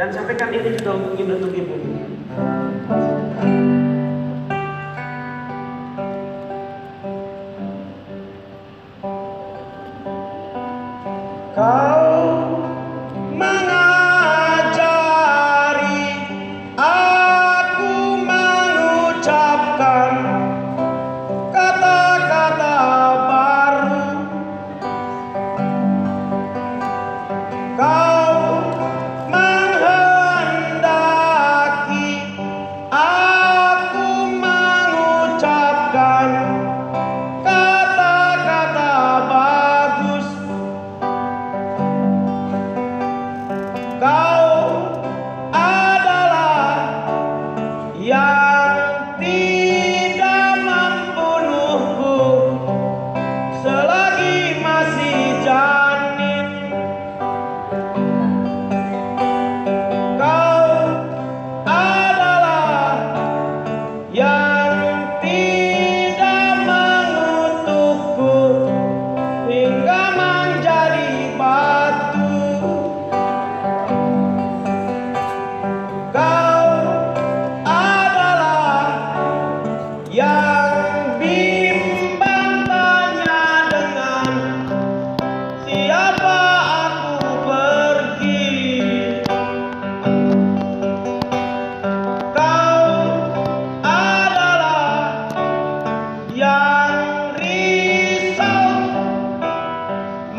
dan sampaikan ini juga ibu untuk ibu. Kau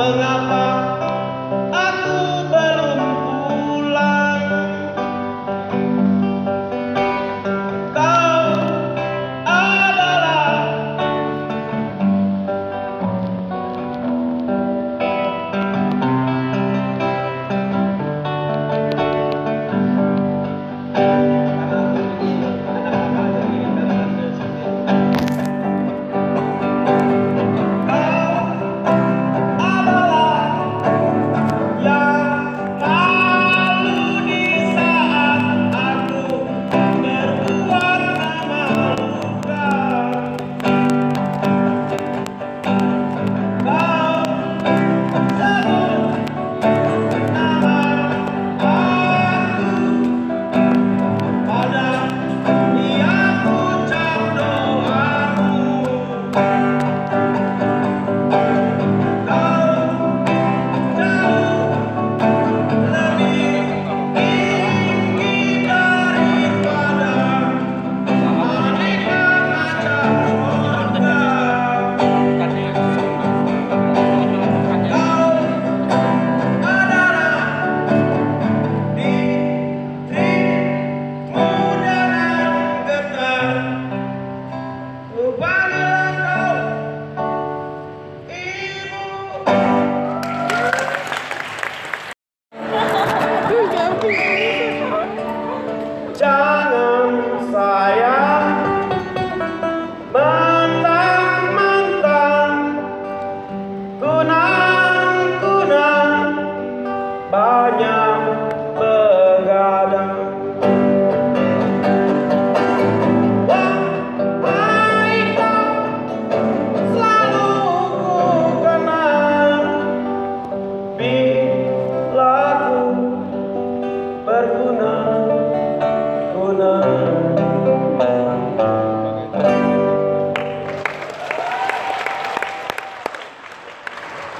mga